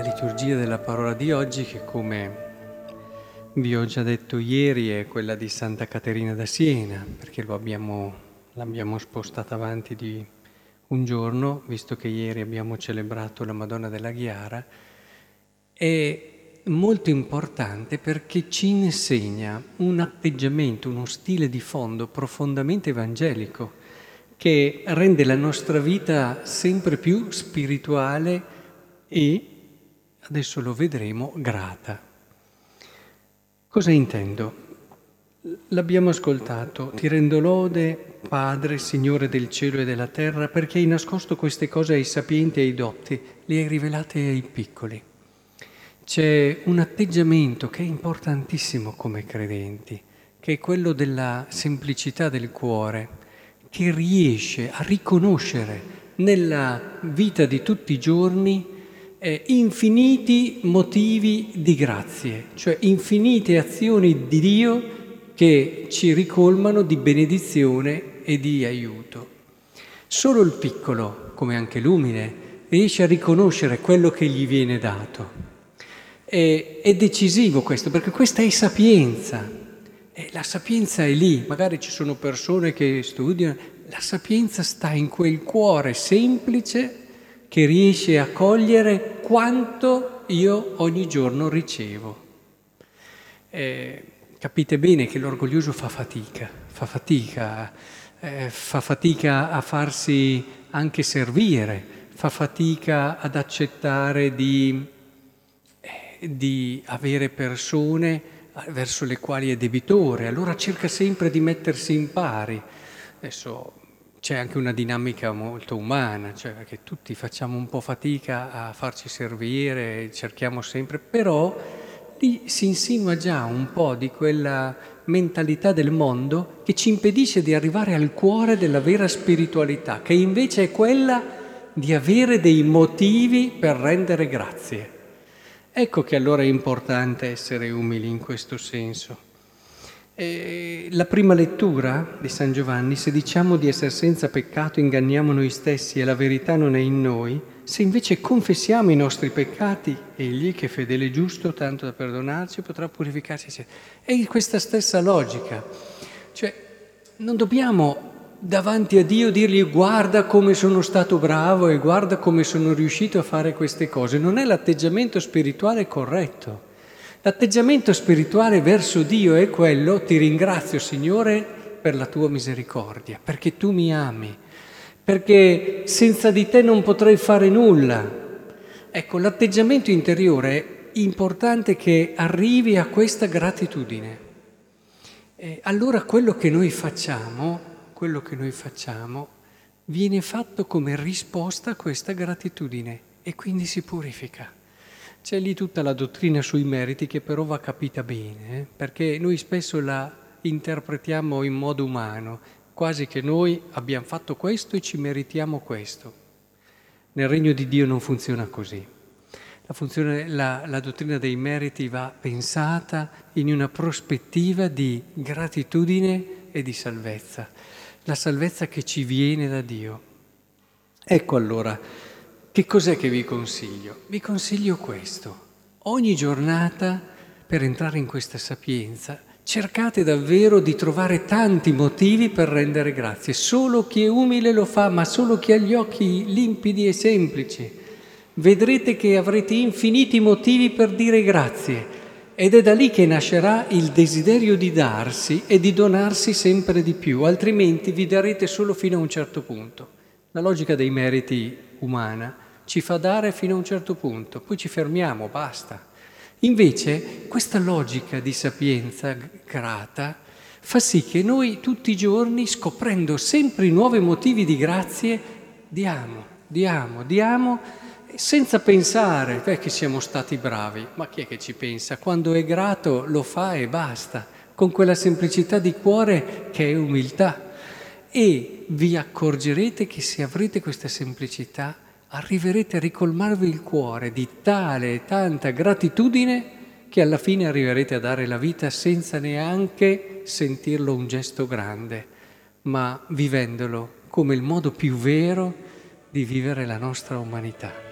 della parola di oggi che come vi ho già detto ieri è quella di Santa Caterina da Siena, perché abbiamo, l'abbiamo spostata avanti di un giorno, visto che ieri abbiamo celebrato la Madonna della Ghiara, è molto importante perché ci insegna un atteggiamento, uno stile di fondo profondamente evangelico che rende la nostra vita sempre più spirituale e, adesso lo vedremo, grata. Cosa intendo? L'abbiamo ascoltato, ti rendo lode, Padre, Signore del cielo e della terra, perché hai nascosto queste cose ai sapienti e ai dotti, le hai rivelate ai piccoli. C'è un atteggiamento che è importantissimo come credenti, che è quello della semplicità del cuore che riesce a riconoscere nella vita di tutti i giorni eh, infiniti motivi di grazie, cioè infinite azioni di Dio che ci ricolmano di benedizione e di aiuto. Solo il piccolo, come anche l'umile, riesce a riconoscere quello che gli viene dato. E, è decisivo questo, perché questa è sapienza, e la sapienza è lì, magari ci sono persone che studiano, la sapienza sta in quel cuore semplice che riesce a cogliere quanto io ogni giorno ricevo. Eh, capite bene che l'orgoglioso fa fatica, fa fatica, eh, fa fatica a farsi anche servire, fa fatica ad accettare di, eh, di avere persone verso le quali è debitore, allora cerca sempre di mettersi in pari. Adesso c'è anche una dinamica molto umana, cioè che tutti facciamo un po' fatica a farci servire, cerchiamo sempre, però lì si insinua già un po' di quella mentalità del mondo che ci impedisce di arrivare al cuore della vera spiritualità, che invece è quella di avere dei motivi per rendere grazie. Ecco che allora è importante essere umili in questo senso. E la prima lettura di San Giovanni, se diciamo di essere senza peccato inganniamo noi stessi e la verità non è in noi, se invece confessiamo i nostri peccati, egli che è fedele e giusto tanto da perdonarci potrà purificarci. È questa stessa logica. Cioè, non dobbiamo davanti a Dio dirgli guarda come sono stato bravo e guarda come sono riuscito a fare queste cose. Non è l'atteggiamento spirituale corretto. L'atteggiamento spirituale verso Dio è quello, ti ringrazio Signore per la tua misericordia, perché tu mi ami, perché senza di te non potrei fare nulla. Ecco, l'atteggiamento interiore è importante che arrivi a questa gratitudine. E allora quello che noi facciamo quello che noi facciamo viene fatto come risposta a questa gratitudine e quindi si purifica. C'è lì tutta la dottrina sui meriti che però va capita bene, eh? perché noi spesso la interpretiamo in modo umano, quasi che noi abbiamo fatto questo e ci meritiamo questo. Nel regno di Dio non funziona così. La, funzione, la, la dottrina dei meriti va pensata in una prospettiva di gratitudine e di salvezza la salvezza che ci viene da Dio. Ecco allora, che cos'è che vi consiglio? Vi consiglio questo. Ogni giornata, per entrare in questa sapienza, cercate davvero di trovare tanti motivi per rendere grazie. Solo chi è umile lo fa, ma solo chi ha gli occhi limpidi e semplici. Vedrete che avrete infiniti motivi per dire grazie ed è da lì che nascerà il desiderio di darsi e di donarsi sempre di più, altrimenti vi darete solo fino a un certo punto. La logica dei meriti umana ci fa dare fino a un certo punto, poi ci fermiamo, basta. Invece questa logica di sapienza grata fa sì che noi tutti i giorni, scoprendo sempre nuovi motivi di grazie, diamo, diamo, diamo senza pensare beh, che siamo stati bravi, ma chi è che ci pensa? Quando è grato lo fa e basta, con quella semplicità di cuore che è umiltà. E vi accorgerete che se avrete questa semplicità arriverete a ricolmarvi il cuore di tale e tanta gratitudine che alla fine arriverete a dare la vita senza neanche sentirlo un gesto grande, ma vivendolo come il modo più vero di vivere la nostra umanità.